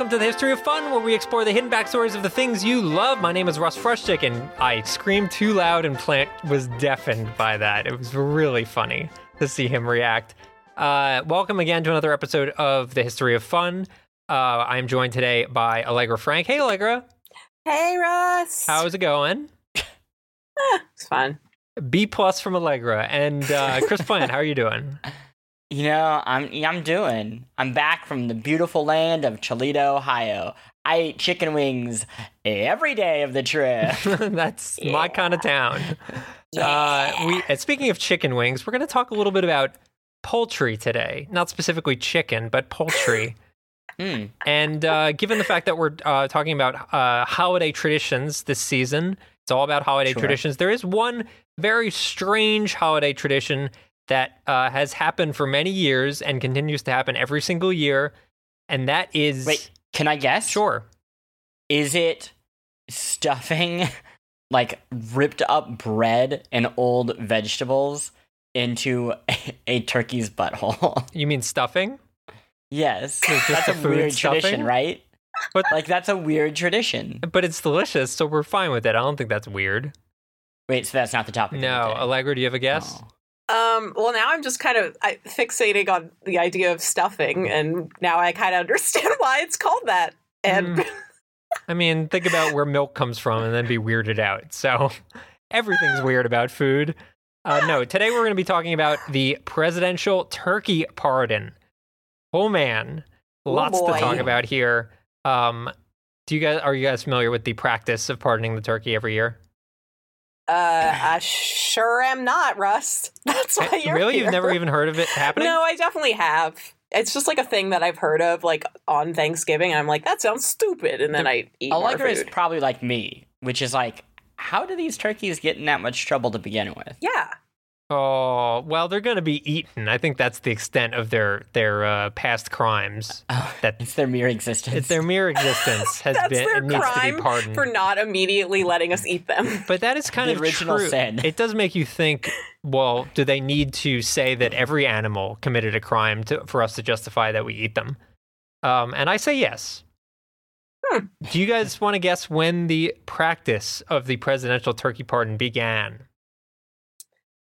welcome to the History of Fun, where we explore the hidden backstories of the things you love. My name is Russ Frushtick, and I screamed too loud, and Plant was deafened by that. It was really funny to see him react. Uh, welcome again to another episode of the History of Fun. Uh, I'm joined today by Allegra Frank. Hey, Allegra. Hey, Russ. How's it going? Ah, it's fun. B plus from Allegra and uh, Chris Plant. How are you doing? You know, I'm I'm doing. I'm back from the beautiful land of Toledo, Ohio. I eat chicken wings every day of the trip. That's my kind of town. Uh, we and speaking of chicken wings, we're going to talk a little bit about poultry today. Not specifically chicken, but poultry. Mm. and uh, given the fact that we're uh, talking about uh, holiday traditions this season, it's all about holiday Sure. traditions. There is one very strange holiday tradition that uh, has happened for many years and continues to happen every single year, and that is Wait, can I guess? sure. Is it stuffing like ripped up bread and old vegetables into a, a turkey's butthole? You mean stuffing? yes, that's a food weird tradition, right? But- like that's a weird tradition. But it's delicious, so we're fine with it. I don't think that's weird. Wait, so that's not the topic. No, of the day. Allegra, do you have a guess? Oh. Um, well, now I'm just kind of fixating on the idea of stuffing, and now I kind of understand why it's called that. And Mm. I mean, think about where milk comes from and then be weirded out. So everything's weird about food. Uh, no, today we're going to be talking about the presidential turkey pardon. Oh man, Oh, lots to talk about here. Um, do you guys are you guys familiar with the practice of pardoning the turkey every year? Uh, I sure am not, Russ. That's why Eh, you're really, here. you've never even heard of it happening? No, I definitely have. It's just like a thing that I've heard of, like on Thanksgiving. And I'm like, that sounds stupid, and then I eat more Allegra is probably like me, which is like, how do these turkeys get in that much trouble to begin with? yeah, Oh well, they're going to be eaten. I think that's the extent of their their uh, past crimes. Oh, That- it's their mere existence. It's their mere existence has that's been their needs to crime be pardoned. for not immediately letting us eat them. But that is kind The of original true. sin. It does make you think. Well, do they need to say that every animal committed a crime to, for us to justify that we eat them? Um, and I say yes. Hmm. Do you guys want to guess when the practice of the presidential turkey pardon began?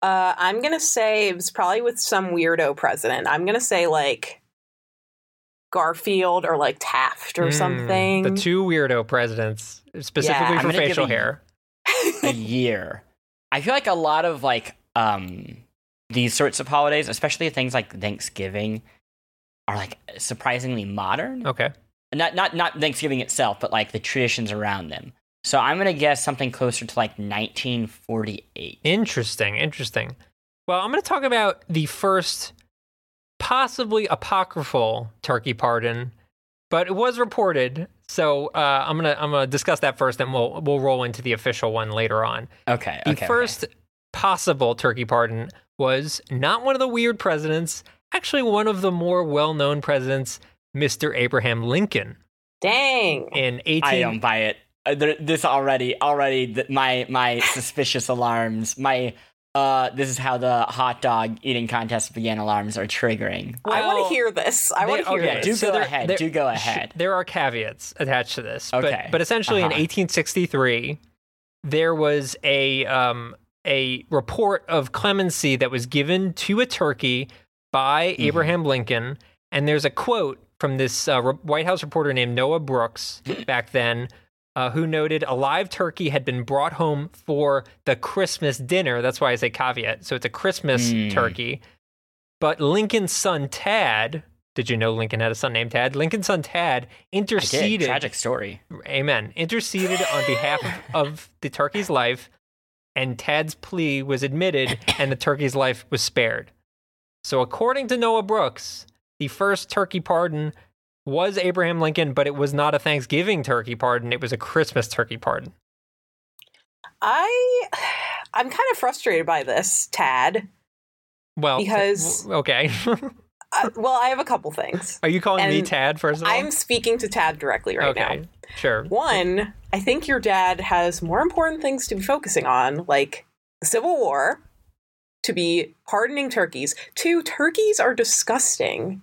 Uh, I'm gonna say it was probably with some weirdo president. I'm gonna say like Garfield or like Taft or Hmm, something. The two weirdo presidents, specifically I'm for facial a- hair. a year. I feel like a lot of like um these sorts of holidays, especially things like Thanksgiving, are like surprisingly modern. Okay. Not not not Thanksgiving itself, but like the traditions around them. So I'm gonna guess something closer to like 1948. Interesting, interesting. Well, I'm going to talk about the first possibly apocryphal turkey pardon, but it was reported. So uh, I'm gonna I'm gonna discuss that first, and we'll we'll roll into the official one later on. Okay. The okay, okay. first possible turkey pardon was not one of the weird presidents, actually one of the more well-known presidents, Mr. Abraham Lincoln, Dang. in 18. I don't buy it. Uh, there- This already, already, th- my my suspicious alarms, my uh, this is how the hot dog eating contest began. Alarms are triggering. I want to hear this. I want to hear okay, Do so go there- ahead. there- do go sh- ahead. There are caveats attached to this, Okay. but but essentially in Uh-huh. 1863 there was a um a report of clemency that was given to a turkey by Mm-hmm. Abraham Lincoln, and there's a quote from this uh, re- White House reporter named Noah Brooks back then. Uh, who noted a live turkey had been brought home for the Christmas dinner. That's why I say caveat. So it's a Christmas Mm. turkey. But Lincoln's son Tad, did you know Lincoln had a son named Tad? Lincoln's son Tad interceded. Tragic story. Amen. Interceded on behalf of, of the turkey's life, and Tad's plea was admitted, and the turkey's life was spared. So, according to Noah Brooks, the first turkey pardon was Abraham Lincoln, but it was not a Thanksgiving turkey pardon. It was a Christmas turkey pardon. I I'm kind of frustrated by this, Tad. Well, Because- okay. Uh, well, I have a couple things. Are you calling me Tad first of all? I'm speaking to Tad directly right okay, now. sure. One, I think your dad has more important things to be focusing on, like the Civil War, to be pardoning turkeys. Two, turkeys are disgusting.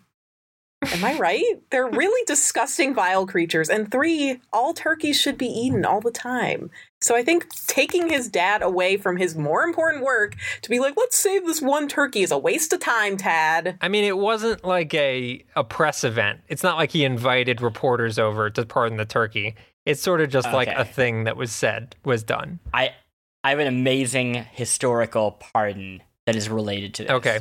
Am I right? They're really disgusting, vile creatures. And three, all turkeys should be eaten all the time. So I think taking his dad away from his more important work to be like, let's save this one turkey is a waste of time, Tad. I mean, it wasn't like a, a press event. It's not like he invited reporters over to pardon the turkey. It's sort of just like a thing that was said, was done. I I have an amazing historical pardon that is related to this. Okay.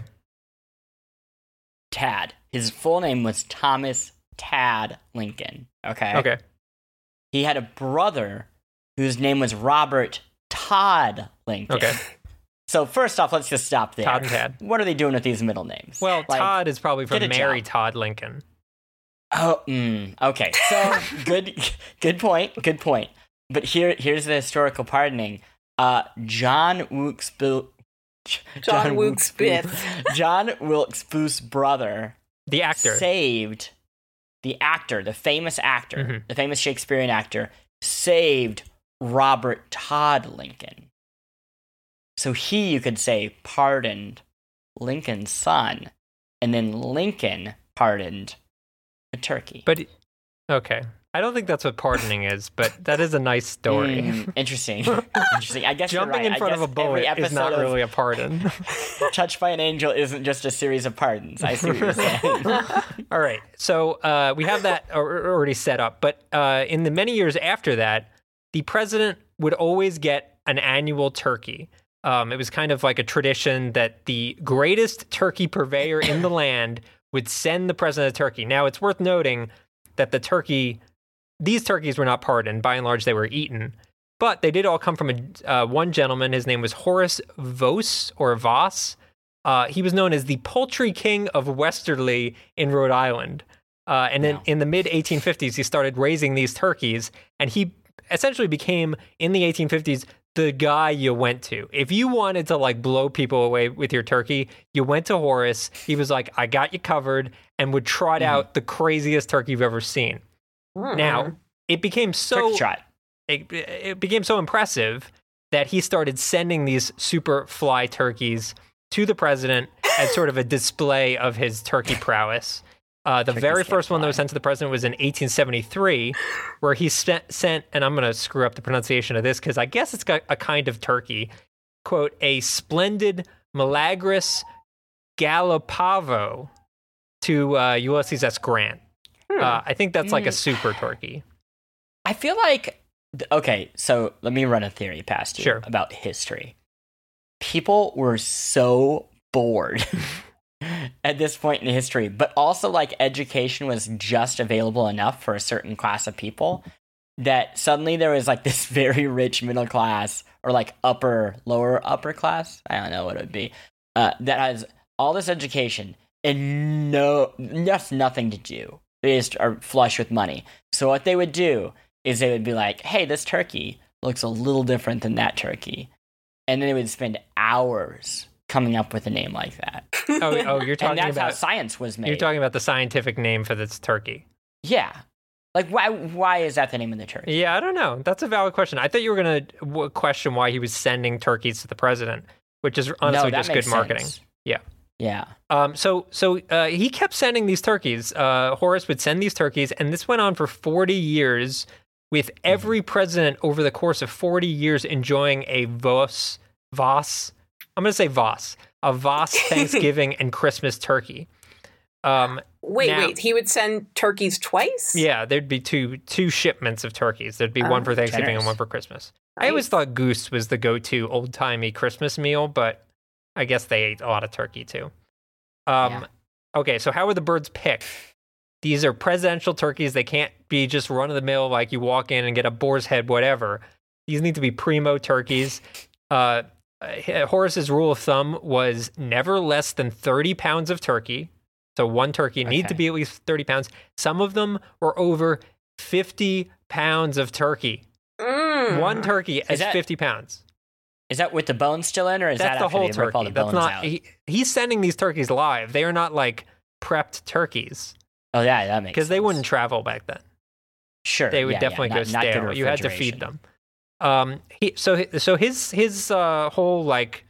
Tad. His full name was Thomas Tad Lincoln. Okay. Okay. He had a brother whose name was Robert Todd Lincoln. Okay. So first off, let's just stop there. Todd and Tad. What are they doing with these middle names? Well, Like- Todd is probably from Mary job. Todd Lincoln. Oh, mm, okay. So good, good point. Good point. But here, here's the historical pardoning. Uh, John Wilkes Booth. John Wilkes Booth. John Wilkes Booth's brother The actor. saved the actor, the famous actor, Mhm. the famous Shakespearean actor, saved Robert Todd Lincoln. So he, you could say, pardoned Lincoln's son, and then Lincoln pardoned the turkey. but okay. I don't think that's what pardoning is, but that is a nice story. Mm, interesting. interesting. I guess Jumping right. in front of a bullet is not really a pardon. Touched by an Angel isn't just a series of pardons. I see what you're saying. All right. So uh, we have that already set up. But uh, in the many years after that, the president would always get an annual turkey. Um, it was kind of like a tradition that the greatest turkey purveyor in the land would send the president a turkey. Now, it's worth noting that the turkey, these turkeys were not pardoned. By and large, they were eaten. But they did all come from a, uh, one gentleman. His name was Horace Vos or Voss. Uh, he was known as the Poultry King of Westerly in Rhode Island. Uh, and then Wow. in the mid 1850s, he started raising these turkeys, and he essentially became in the 1850s the guy you went to. If you wanted to like blow people away with your turkey, you went to Horace. He was like, "I got you covered," and would trot out the craziest turkey you've ever seen. Hmm. Now it became so it, it became so impressive that he started sending these super fly turkeys to the president as sort of a display of his turkey prowess. Uh, the Turkeys very first one that was sent to the president was in 1873, where he sent, sent and I'm going to screw up the pronunciation of this because I guess it's got a kind of turkey, quote, a splendid Meleagris Gallopavo to uh, Ulysses S. Grant. Hmm. Uh, I think that's like a Mm. super turkey. I feel like okay, so let me run a theory past you Sure. about history. People were so bored at this point in history, but also like education was just available enough for a certain class of people that suddenly there was like this very rich middle class or like upper lower upper class, I don't know what it would be, uh, that has all this education and no just nothing to do. They just are flush with money. So what they would do is they would be like, "Hey, this turkey looks a little different than that turkey," and then they would spend hours coming up with a name like that. Oh, oh you're talking that's how about science was made. You're talking about the scientific name for this turkey. yeah, like why? Why is that the name of the turkey? Yeah, I don't know. That's a valid question. I thought you were going to w- question why he was sending turkeys to the president, which is honestly no, just good makes marketing. sense. Yeah. Yeah. Um, so so uh, he kept sending these turkeys. Uh, Horace would send these turkeys, and this went on for 40 years, with every president over the course of 40 years enjoying a Vos Voss. I'm going to say Voss, a Voss Thanksgiving and Christmas turkey. Um, Wait, Now- wait. He would send turkeys twice? yeah, there'd be two two shipments of turkeys. There'd be one Oh, for Thanksgiving and one for Christmas. I always thought goose was the go-to old-timey Christmas meal, but I guess they ate a lot of turkey too. Um, Yeah. Okay, so how are the birds picked? These are presidential turkeys. They can't be just run of the mill like you walk in and get a boar's head, whatever. These need to be primo turkeys. Uh, uh, Horace's rule of thumb was never less than 30 pounds of turkey. So one turkey need to be at least 30 pounds. Some of them were over 50 pounds of turkey. Mm. One turkey is that- 50 pounds. Is that with the bones still in, or is That's that the whole they rip all turkey. the That's bones not. He, he's sending these turkeys live. They are not like prepped turkeys oh yeah, that makes because they wouldn't travel back then. Sure, They would yeah, yeah, definitely not- go stale. You had to feed them. Um, he, so so his his uh, whole like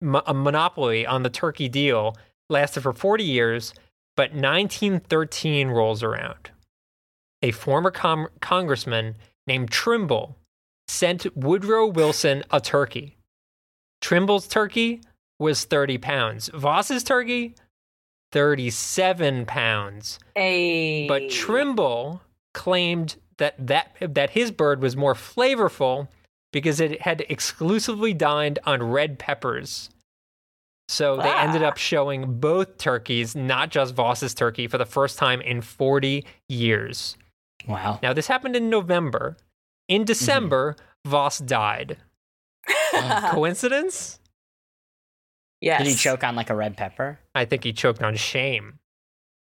mo- a monopoly on the turkey deal lasted for 40 years. But 1913 rolls around. A former com- congressman named Trimble sent Woodrow Wilson a turkey. Trimble's turkey was 30 pounds. Voss's turkey, 37 pounds. A But Trimble claimed that, that that his bird was more flavorful because it had exclusively dined on red peppers. So they ended up showing both turkeys, not just Voss's turkey, for the first time in 40 years. Wow. Now, this happened in November. In December, Voss died. Coincidence? yes. Did he choke on like a red pepper? I think he choked on shame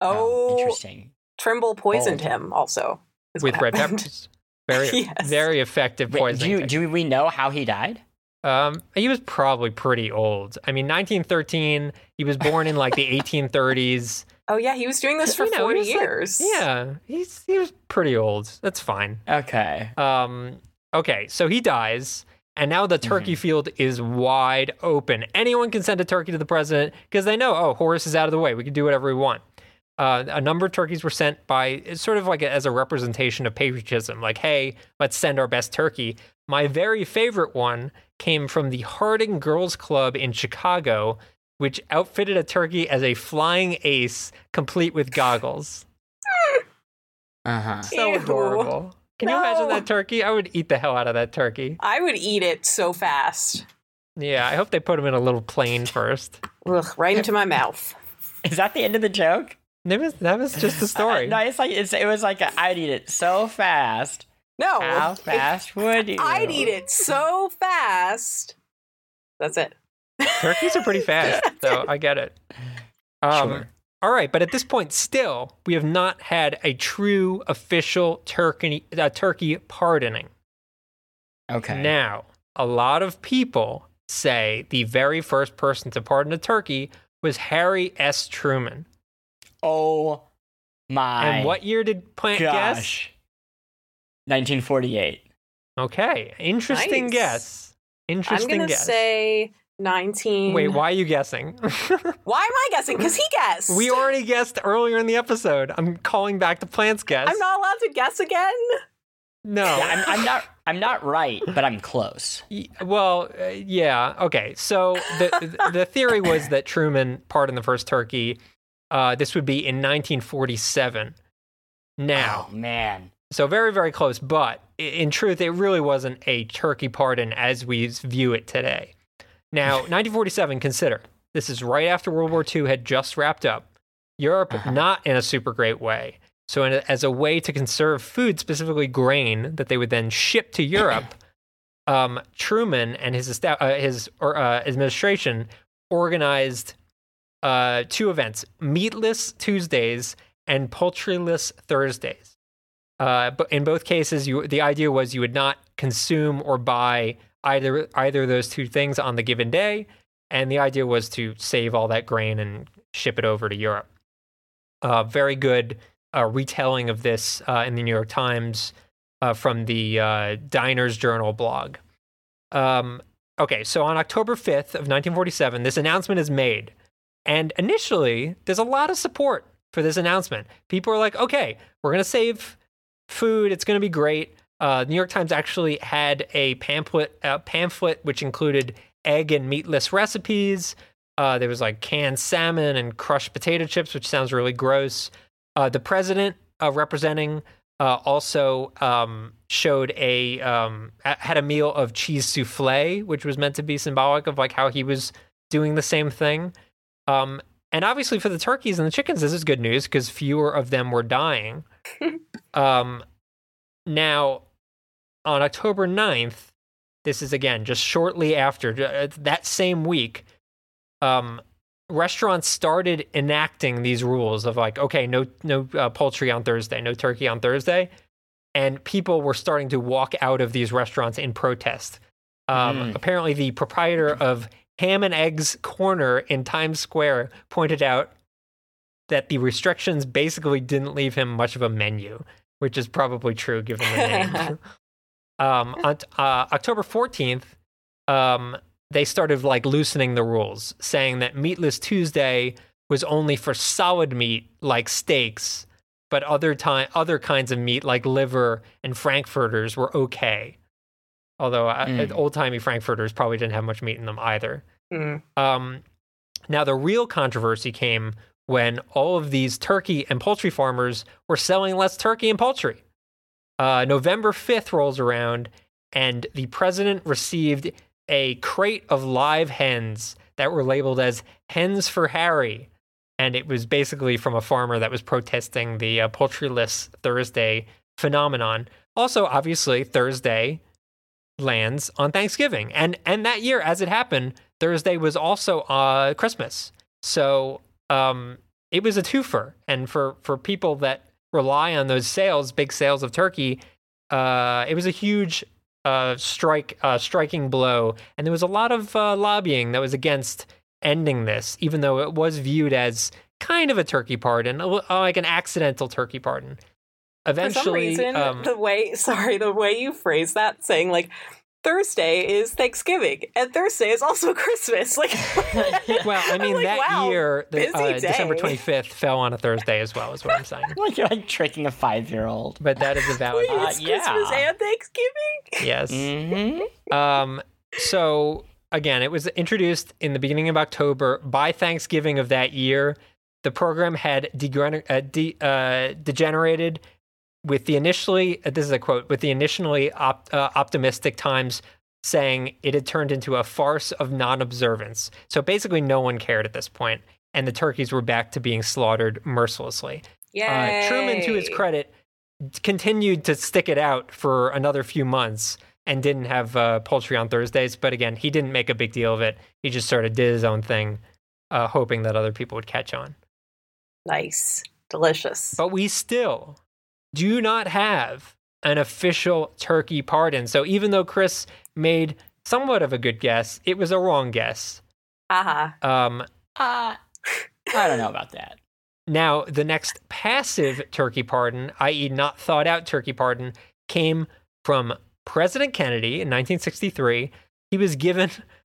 Oh, interesting. Trimble poisoned Bold. him also. with red happened. peppers. Very, Yes. very effective Wait, do you, do we know how he died? Um, he was probably pretty old. I mean, 1913. He was born in like the 1830s. Oh yeah, he was doing this for You know, 40 was like- years. Yeah, he's he was pretty old. That's fine. Okay. Um, okay, so he dies, and now the turkey Mm-hmm. field is wide open. Anyone can send a turkey to the president because they know, oh, Horace is out of the way. We can do whatever we want. Uh, a number of turkeys were sent by sort of like a, as a representation of patriotism. Like, hey, let's send our best turkey. My very favorite one came from the Harding Girls Club in Chicago, which outfitted a turkey as a flying ace, complete with goggles. Uh huh. So Ew. adorable. Can you imagine that turkey? I would eat the hell out of that turkey. I would eat it so fast. Yeah, I hope they put him in a little plane first. Ugh, right into my mouth. Is that the end of the joke? That was, that was just the story. no, it's like it's, it was like a, I'd eat it so fast. No. How if fast would you? I'd eat it so fast. That's it. Turkeys are pretty fast, so I get it. Um, Sure. All right, but at this point, still, we have not had a true official turkey uh, turkey pardoning. Okay. Now, a lot of people say the very first person to pardon a turkey was Harry S. Truman. oh my. and what year did Plant guess? 1948. Okay, interesting Nice. guess. I'm Interesting gonna guess. say 19. Wait, why are you guessing? Why am I guessing? Because he guessed. we already guessed earlier in the episode. I'm calling back to Plant's guess. I'm not allowed to guess again. No. Yeah, I'm, I'm not. I'm not right, but I'm close. Well, uh, yeah. Okay. So the the theory was that Truman pardoned the first turkey. Uh, this would be in 1947. Now, oh man. so very very close, but in truth, it really wasn't a turkey pardon as we view it today. Now, 1947. Consider this is right after World War II had just wrapped up. Europe Uh-huh. not in a super great way. So, in a, as a way to conserve food, specifically grain, that they would then ship to Europe, um, Truman and his uh, his or, uh, administration organized uh, two events: meatless Tuesdays and poultryless Thursdays. Uh, but in both cases, you, the idea was you would not consume or buy either either of those two things on the given day, and the idea was to save all that grain and ship it over to Europe. Uh, very good uh, retelling of this uh, in the New York Times uh, from the uh, Diners Journal blog. Um, okay, so on October 5th of 1947, this announcement is made. And initially, there's a lot of support for this announcement. People are like, okay, we're going to save food. It's going to be great. Uh, New York Times actually had a pamphlet, uh, pamphlet which included egg and meatless recipes. Uh, there was like canned salmon and crushed potato chips, which sounds really gross. Uh, the president uh, representing uh, also um, showed a um, had a meal of cheese souffle, which was meant to be symbolic of like how he was doing the same thing. Um, and obviously for the turkeys and the chickens, this is good news because fewer of them were dying. um, now, on October 9th, this is again just shortly after uh, that same week, um, restaurants started enacting these rules of like, okay, no, no uh, poultry on Thursday, no turkey on Thursday, and people were starting to walk out of these restaurants in protest. Um, Mm. Apparently, the proprietor of Ham and Eggs Corner in Times Square pointed out that the restrictions basically didn't leave him much of a menu, which is probably true given the name. um, on uh, October 14th, um, they started like loosening the rules, saying that Meatless Tuesday was only for solid meat like steaks, but other time other kinds of meat like liver and frankfurters were okay. Although Mm. old timey frankfurters probably didn't have much meat in them either. Mm. Um, now, the real controversy came when all of these turkey and poultry farmers were selling less turkey and poultry. Uh, November 5th rolls around, and the president received a crate of live hens that were labeled as Hens for Harry. And it was basically from a farmer that was protesting the uh, poultryless Thursday phenomenon. Also, obviously, Thursday lands on Thanksgiving. And and that year, as it happened, Thursday was also uh, Christmas. So um, it was a twofer. And for, for people that rely on those sales, big sales of turkey, uh, it was a huge uh, strike, uh, striking blow. And there was a lot of uh, lobbying that was against ending this, even though it was viewed as kind of a turkey pardon, uh, like an accidental turkey pardon. For Eventually, some reason, um, the way sorry, the way you phrase that, saying like Thursday is Thanksgiving and Thursday is also Christmas. Like, well, I mean, like, that wow, year, the, uh, December 25th fell on a Thursday as well, is what I'm saying. like you're like tricking a five year old. But that is a valid wait, Uh, it's yeah. Christmas and Thanksgiving. yes. Mm-hmm. Um, so again, it was introduced in the beginning of October. By Thanksgiving of that year, the program had degren- uh, de- uh, degenerated with the initially. Uh, this is a quote with the initially op- uh, optimistic Times saying it had turned into a farce of non-observance. So basically, no one cared at this point, and the turkeys were back to being slaughtered mercilessly. Yeah. Uh, Truman, to his credit, continued to stick it out for another few months and didn't have uh, poultry on Thursdays. But again, he didn't make a big deal of it. He just sort of did his own thing, uh, hoping that other people would catch on. Nice, delicious. But we still do not have an official turkey pardon. So even though Chris made somewhat of a good guess, it was a wrong guess. Haha. Um, Uh, I don't know about that. Now, the next passive turkey pardon, i.e., not thought out turkey pardon, came from President Kennedy in 1963. He was given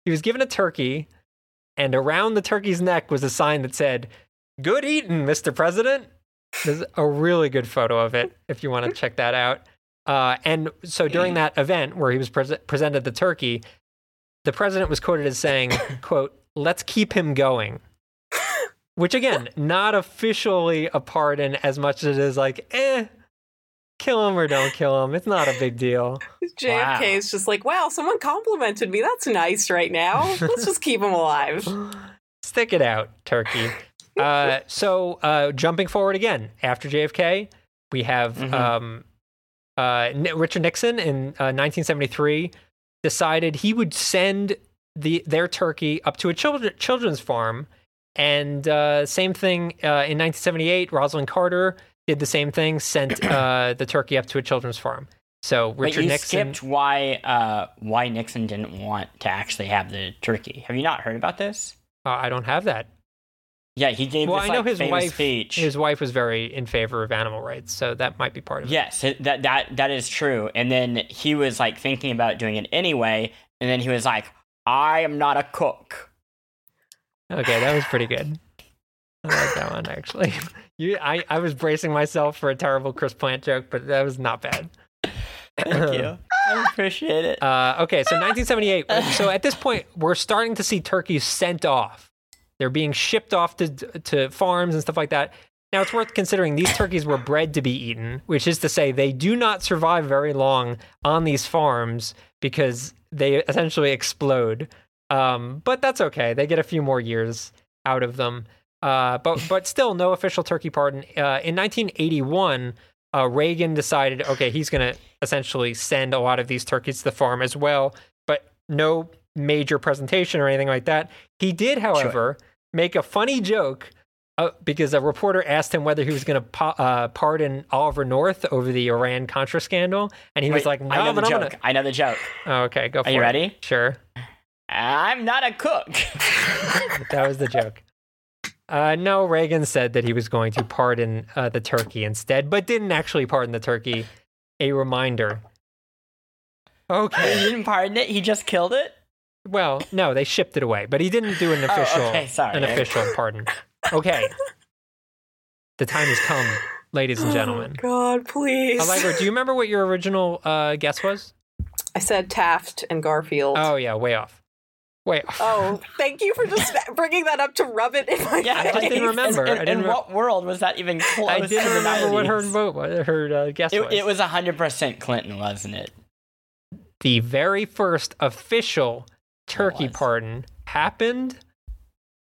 he was given a turkey, and around the turkey's neck was a sign that said, "Good eating, Mr. President." There's a really good photo of it if you want to check that out. Uh, and so during that event where he was pres- presented the turkey, the president was quoted as saying, "quote Let's keep him going." Which again, not officially a pardon as much as it is like, eh, kill him or don't kill him. It's not a big deal. JFK Wow. is just like, wow, someone complimented me. That's nice right now. Let's just keep him alive. Stick it out, turkey. Uh, so uh, jumping forward again, after JFK, we have Mhm. um, uh, Richard Nixon in uh, 1973 decided he would send the their turkey up to a children, children's farm. And uh, same thing uh, in 1978, Rosalynn Carter did the same thing, sent uh, the turkey up to a children's farm. So Richard you Nixon. skipped why uh, why Nixon didn't want to actually have the turkey. Have you not heard about this? Uh, I don't have that. Yeah, he gave Well, this I know like, his wife. speech. His wife was very in favor of animal rights, so that might be part of it. Yes, that that that is true. And then he was like thinking about doing it anyway, and then he was like, "I am not a cook." Okay, that was pretty good. I like that one actually. You, I, I was bracing myself for a terrible Chris Plant joke, but that was not bad. Thank you. I appreciate it. Uh, okay, so 1978. so at this point, we're starting to see turkeys sent off. They're being shipped off to to farms and stuff like that. Now it's worth considering these turkeys were bred to be eaten, which is to say they do not survive very long on these farms because they essentially explode. Um, but that's okay; they get a few more years out of them. Uh, but but still, no official turkey pardon. Uh, in 1981, uh, Reagan decided, okay, he's going to essentially send a lot of these turkeys to the farm as well, but no major presentation or anything like that. He did, however, make a funny joke uh, because a reporter asked him whether he was going to pa- uh, pardon Oliver North over the Iran Contra scandal, and he was like, "No, I know the joke. gonna." I know the joke. Oh, okay, go for it. Are you it. ready? Sure, I'm not a cook. that was the joke. Uh, no, Reagan said that he was going to pardon uh, the turkey instead, but didn't actually pardon the turkey. A reminder. Okay. he didn't pardon it. He just killed it. Well, no, they shipped it away, but he didn't do an Oh, official okay, sorry. an official pardon. Okay. the time has come, ladies and gentlemen. Oh, God, please. Allegra, do you remember what your original uh, guess was? I said Taft and Garfield. Oh, yeah, way off. Way off. Oh, thank you for just bringing that up to rub it in my Yeah, I just didn't remember. In, I didn't in re- what world was that even close? I didn't the remember what her 90s? vote was, her uh, guess It, was. it was hundred percent Clinton, wasn't it? the very first official turkey pardon happened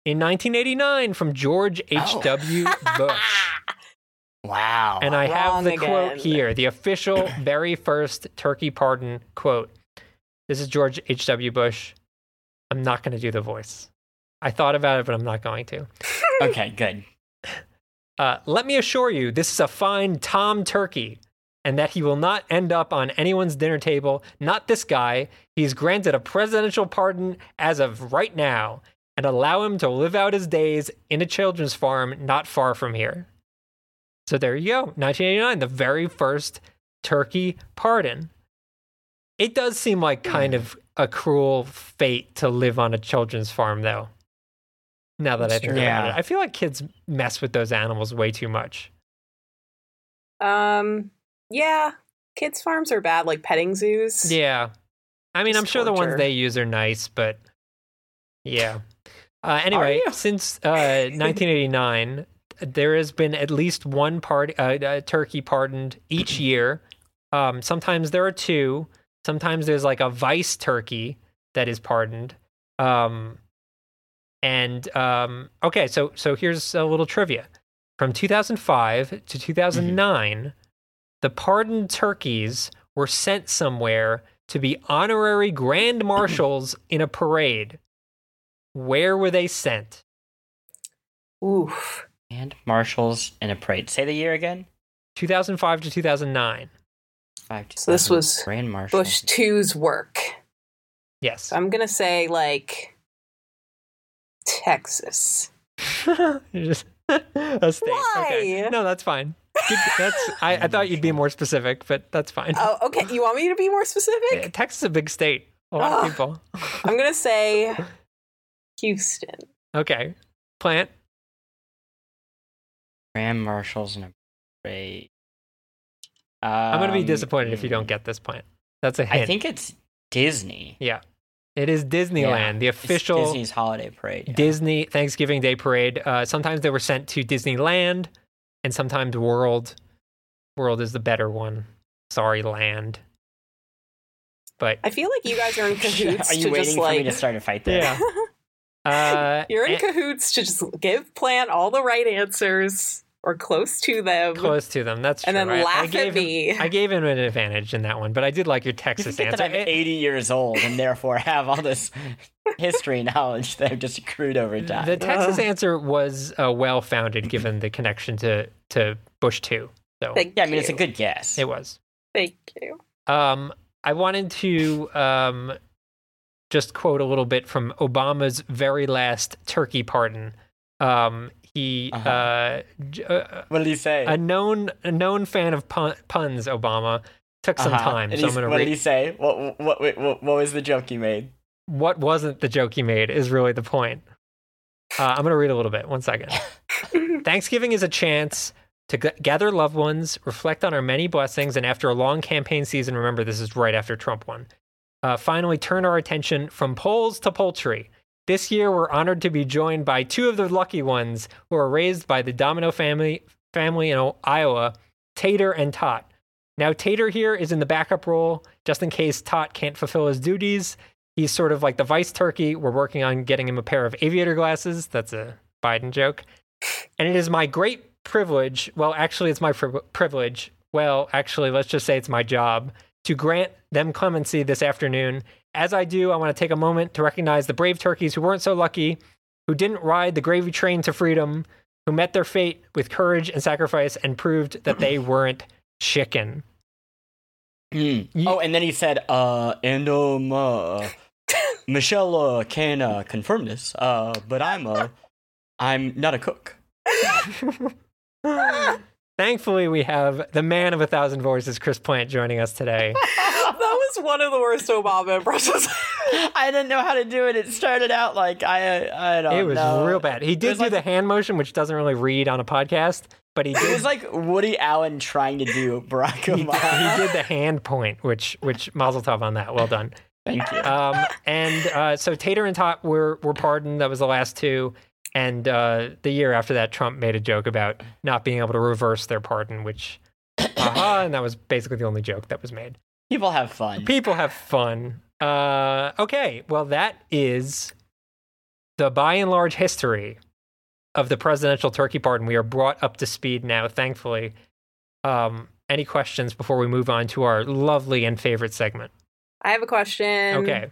in 1989 from George H.W. Bush. Wow. And I have Wrong the quote here, the official very first turkey pardon quote. This is George H.W. Bush. I'm not going to do the voice. I thought about it, but I'm not going to. okay, good. Uh, let me assure you, this is a fine Tom Turkey, and that he will not end up on anyone's dinner table. Not this guy. He's granted a presidential pardon as of right now, and allow him to live out his days in a children's farm not far from here. So there you go, 1989, the very first turkey pardon. It does seem like kind of a cruel fate to live on a children's farm, though. Now that I think true. about it, I feel like kids mess with those animals way too much. Um, yeah, kids' farms are bad, like petting zoos. Yeah. I mean, Just I'm sure the ones they use are nice, but yeah. Uh, anyway, since uh, 1989, there has been at least one part, uh, uh, turkey pardoned each year. Um, sometimes there are two. Sometimes there's like a vice turkey that is pardoned. Um, and um, okay, so so here's a little trivia. From 2005 to 2009, the pardoned turkeys were sent somewhere to be honorary grand marshals in a parade. Where were they sent? Oof. And marshals in a parade. Say the year again. 2005 to 2009. Five. So this was Grand Marshal. Bush 2's work. Yes. So I'm gonna say like Texas. You're just a state. Okay. Why? No, that's fine. Good- That's I, I thought you'd be more specific, but that's fine. Oh, okay. You want me to be more Yeah, specific? Texas is a big state. A lot Ugh. of people. I'm gonna say Houston. Okay. Plant. Grand Marshals in a parade. I'm going to be Um, disappointed if you don't mm, get this point. That's a hint. I think it's Disney. Yeah. It is Disneyland, Yeah, the official Disney's holiday parade. yeah. Disney Thanksgiving Day parade. Uh, sometimes they were sent to Disneyland, and sometimes World. World is the better one. Sorry, Land. But I feel like you guys are in cahoots Are you to waiting just for me to start a fight there? yeah, uh, you're in and- cahoots to just give Plant all the right answers or close to them, close to them. That's and true. And then I- I laugh gave at him- me. I gave him an advantage in that one, but I did like your Texas forget answer. that I'm 80 years old and therefore have all this history knowledge that I've just accrued over time. the Texas answer was uh, well founded given the connection to to Bush two. So Thank yeah, I mean, you. it's a good guess. it was. Thank you. Um, I wanted to um, just quote a little bit from Obama's very last turkey pardon. Um, he Uh-huh. uh, uh, what did he say? a known a known fan of pun- puns. Obama took some Uh-huh. time, And so I'm going to read. what read. did he say? What, what, what, what, what was the joke he made? what wasn't the joke he made is really the point. Uh, I'm going to read a little bit. One second. Thanksgiving is a chance to g- gather loved ones, reflect on our many blessings, and after a long campaign season, remember this is right after Trump won, uh, finally turn our attention from polls to poultry. This year, we're honored to be joined by two of the lucky ones who are raised by the Domino family, family in Iowa, Tater and Tot. Now, Tater here is in the backup role just in case Tot can't fulfill his duties. He's sort of like the vice turkey. We're working on getting him a pair of aviator glasses. That's a Biden joke. And it is my great privilege. Well, actually, it's my pri- privilege. Well, actually, let's just say it's my job to grant them clemency this afternoon. As I do, I want to take a moment to recognize the brave turkeys who weren't so lucky, who didn't ride the gravy train to freedom, who met their fate with courage and sacrifice and proved that they weren't chicken. Hmm. Ye- oh, and then he said, uh, and um, uh, Michelle uh, can uh, confirm this, uh, but I'm uh, I'm not a cook. Thankfully, we have the man of a thousand voices, Chris Plant, joining us today. that was one of the worst Obama impressions. I didn't know how to do it. It started out like I I don't know. It was know. real bad. He did do like- the hand motion, which doesn't really read on a podcast, but he did. It was like Woody Allen trying to do Barack he, Obama. he did the hand point, which which Mazel Tov on that. Well done. Thank you. Um, and uh, so Tater and Tot were were pardoned. That was the last two. And uh, the year after that, Trump made a joke about not being able to reverse their pardon, which, aha, and that was basically the only joke that was made. People have fun. People have fun. Uh, okay, well, that is the by and large history of the presidential turkey pardon. We are brought up to speed now, thankfully. Um, any questions before we move on to our lovely and favorite segment? I have a question. Okay.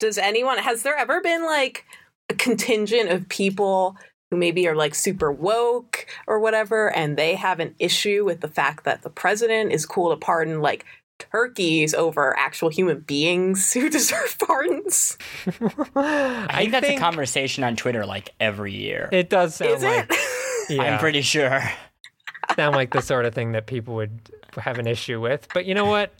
Does anyone has there ever been like a contingent of people who maybe are like super woke or whatever and they have an issue with the fact that the president is cool to pardon like turkeys over actual human beings who deserve pardons? I think that's a conversation on Twitter like every year. It does sound Is like it? yeah, I'm pretty sure. sound like the sort of thing that people would have an issue with. But you know what?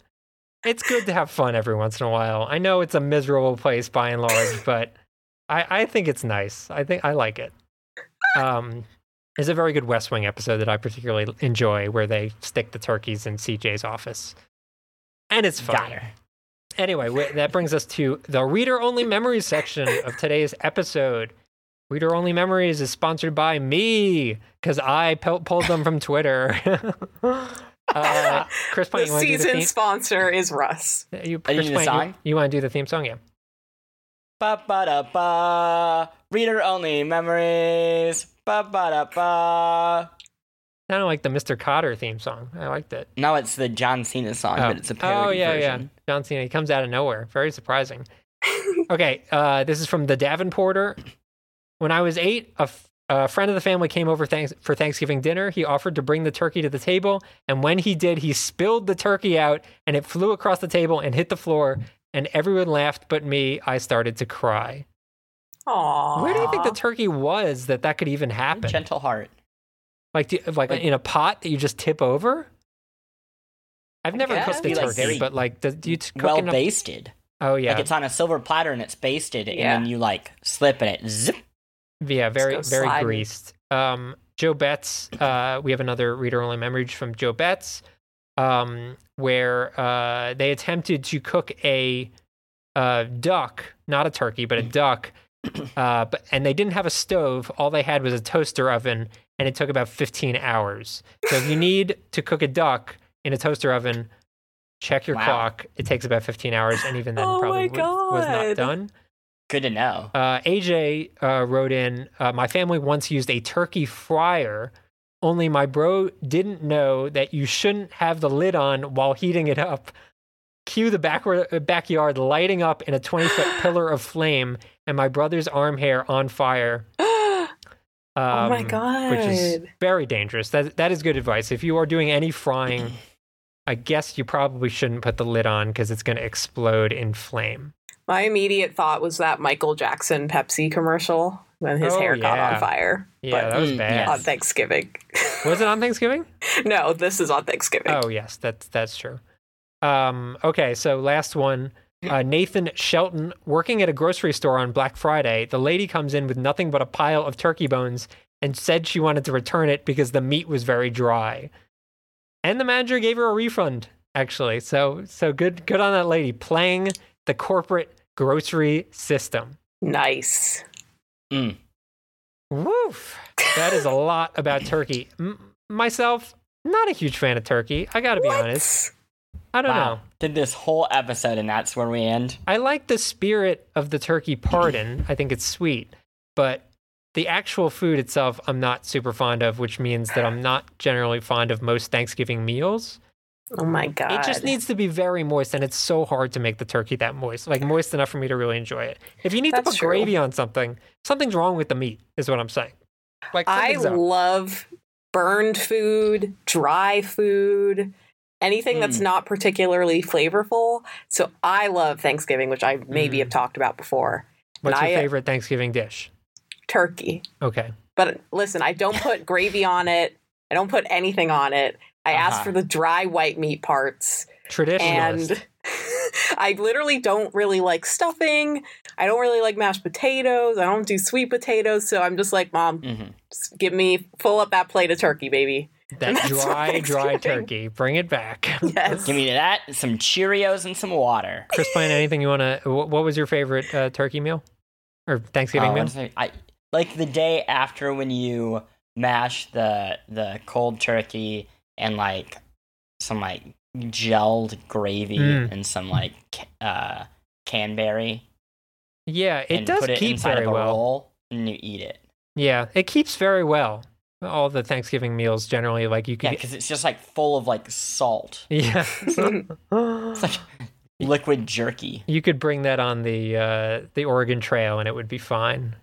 It's good to have fun every once in a while. I know it's a miserable place by and large, but I, I think it's nice. I think I like it. Um, there's a very good West Wing episode that I particularly enjoy where they stick the turkeys in CJ's office, and it's fun. Anyway, wh- that brings us to the reader only memories section of today's episode. Reader only memories is sponsored by me because I pe- pulled them from Twitter. uh, Chris the Pine, you want to do the season theme? sponsor is Russ. You, Chris Pine, you- You, want to do the theme song? Yeah. Ba ba da ba. Reader only memories. Ba ba da ba. Sounded like the Mr. Kotter theme song. I liked it. No, it's the John Cena song, Oh. but it's a parody oh yeah, version. yeah. John Cena. He comes out of nowhere. Very surprising. okay, uh, this is from the Davenporter. When I was eight, a, f- a friend of the family came over thanks- for Thanksgiving dinner. He offered to bring the turkey to the table, and when he did, he spilled the turkey out, and it flew across the table and hit the floor. And everyone laughed, but me. I started to cry. Aww. Where do you think the turkey was that that could even happen? Gentle heart. Like, do, like Like- in a pot that you just tip over? I've never guess. cooked a Be like turkey, but like, do, do you t- cook Well in a basted. Oh yeah, Like it's on a silver platter and it's basted, and then you like slip and it zip. yeah, very very sliding. greased. Um, Joe Betts. Uh, we have another reader only memory from Joe Betts, um, where uh, they attempted to cook a uh, duck, not a turkey, but a duck. Uh, but and they didn't have a stove. All they had was a toaster oven, and it took about 15 hours. So if you need to cook a duck in a toaster oven, check your Wow. clock. It takes about 15 hours, and even then, Oh probably was, was not done. Good to know. Uh, AJ uh, wrote in, uh, my family once used a turkey fryer, only my bro didn't know that you shouldn't have the lid on while heating it up. Cue the backward, uh, backyard lighting up in a 20 foot pillar of flame and my brother's arm hair on fire. oh my um, god. Which is very dangerous. That, that is good advice. If you are doing any frying, I guess you probably shouldn't put the lid on because it's going to explode in flame. My immediate thought was that Michael Jackson Pepsi commercial when his Oh, hair caught yeah. on fire. Yeah, that was Mm, bad. On Thanksgiving. Was it on Thanksgiving? no, this is on Thanksgiving. Oh yes, that's that's true. Um, okay, so last one. Uh, Nathan Shelton working at a grocery store on Black Friday. The lady comes in with nothing but a pile of turkey bones and said she wanted to return it because the meat was very dry. And the manager gave her a refund. Actually, so so good good on that lady playing the corporate grocery system. Nice. Mm. Woof. That is a lot about turkey. M- myself, not a huge fan of turkey. I got to be What? honest. I don't wow. know. Did this whole episode and that's where we end? I like the spirit of the turkey pardon. I think it's sweet, but the actual food itself, I'm not super fond of, which means that I'm not generally fond of most Thanksgiving meals. Oh my god. It just needs to be very moist, and it's so hard to make the turkey that moist, like moist enough for me to really enjoy it. If you need to put true. gravy on something, something's wrong with the meat, is what I'm saying. Like I up. love burned food, dry food, anything that's Mm. not particularly flavorful. So I love Thanksgiving, which I maybe Mm. have talked about before. What's and your I- favorite Thanksgiving dish? Turkey. Okay. But listen, I don't put gravy on it. I don't put anything on it. I ask Uh-huh. for the dry white meat parts. Traditionalist. And I literally don't really like stuffing. I don't really like mashed potatoes. I don't do sweet potatoes. So I'm just like, Mom, Mhm. just give me full up that plate of turkey, baby. that dry, dry turkey. Bring it back. Yes. Give me that, some Cheerios and some water. Chris Pine, anything you want to? What, what was your favorite uh, turkey meal or Thanksgiving Oh, meal? what's I like the day after when you mash the the cold turkey and like some like gelled gravy Mm. and some like uh canberry Yeah, it does it keep very well. and you eat it. Yeah, it keeps very well. All the Thanksgiving meals generally, like you Yeah, can. because it's just like full of like salt. Yeah. It's like liquid jerky. you could bring that on the uh, the Oregon Trail, and it would be fine.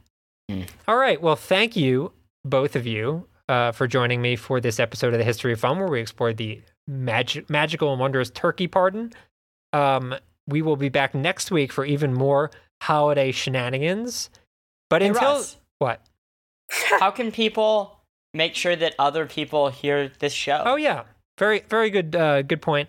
Mm. All right. Well, thank you both of you uh, for joining me for this episode of the History of Fun, where we explored the magic, magical and wondrous turkey pardon. Um, we will be back next week for even more holiday shenanigans. But Hey, until Russ, what? how can people make sure that other people hear this show? Oh yeah, very very good uh, good point.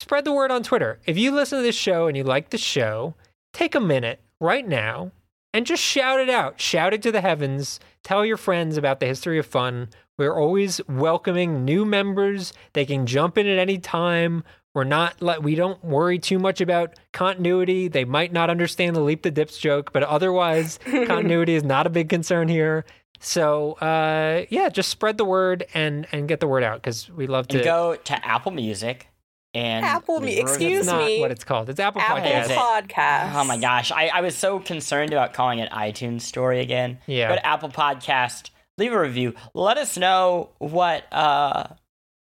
Spread the word on Twitter. If you listen to this show and you like the show, take a minute right now and just shout it out. Shout it to the heavens. Tell your friends about the history of fun. We're always welcoming new members. They can jump in at any time. We're not like we don't worry too much about continuity. They might not understand the leap the dips joke, but otherwise continuity is not a big concern here. So uh, yeah, just spread the word and and get the word out because we love to. and go to Apple Music and Apple Mu- leave a review. excuse not me. what it's called. It's Apple, Apple Is Podcasts. it? Podcast. Oh my gosh, I, I was so concerned about calling it iTunes Store again. Yeah. but Apple Podcast, leave a review. Let us know what uh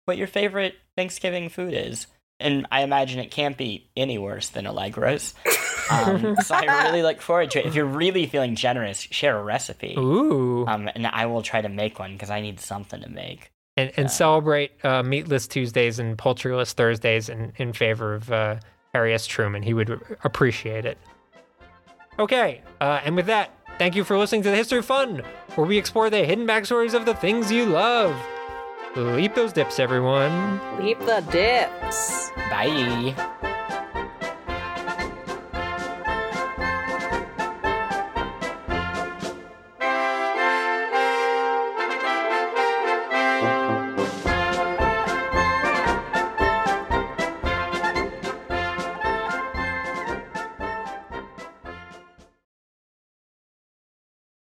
what your favorite Thanksgiving food is. And I imagine it can't be any worse than Allegro's. Um, so I really look forward to it. If you're really feeling generous, share a recipe. Ooh. Um, and I will try to make one because I need something to make. And and celebrate uh, Meatless Tuesdays and Poultryless Thursdays in, in favor of uh, Harry S. Truman. He would appreciate it. Okay, uh, and with that, thank you for listening to the History of Fun, where we explore the hidden backstories of the things you love. Leap those dips, everyone. Leap the dips. Bye.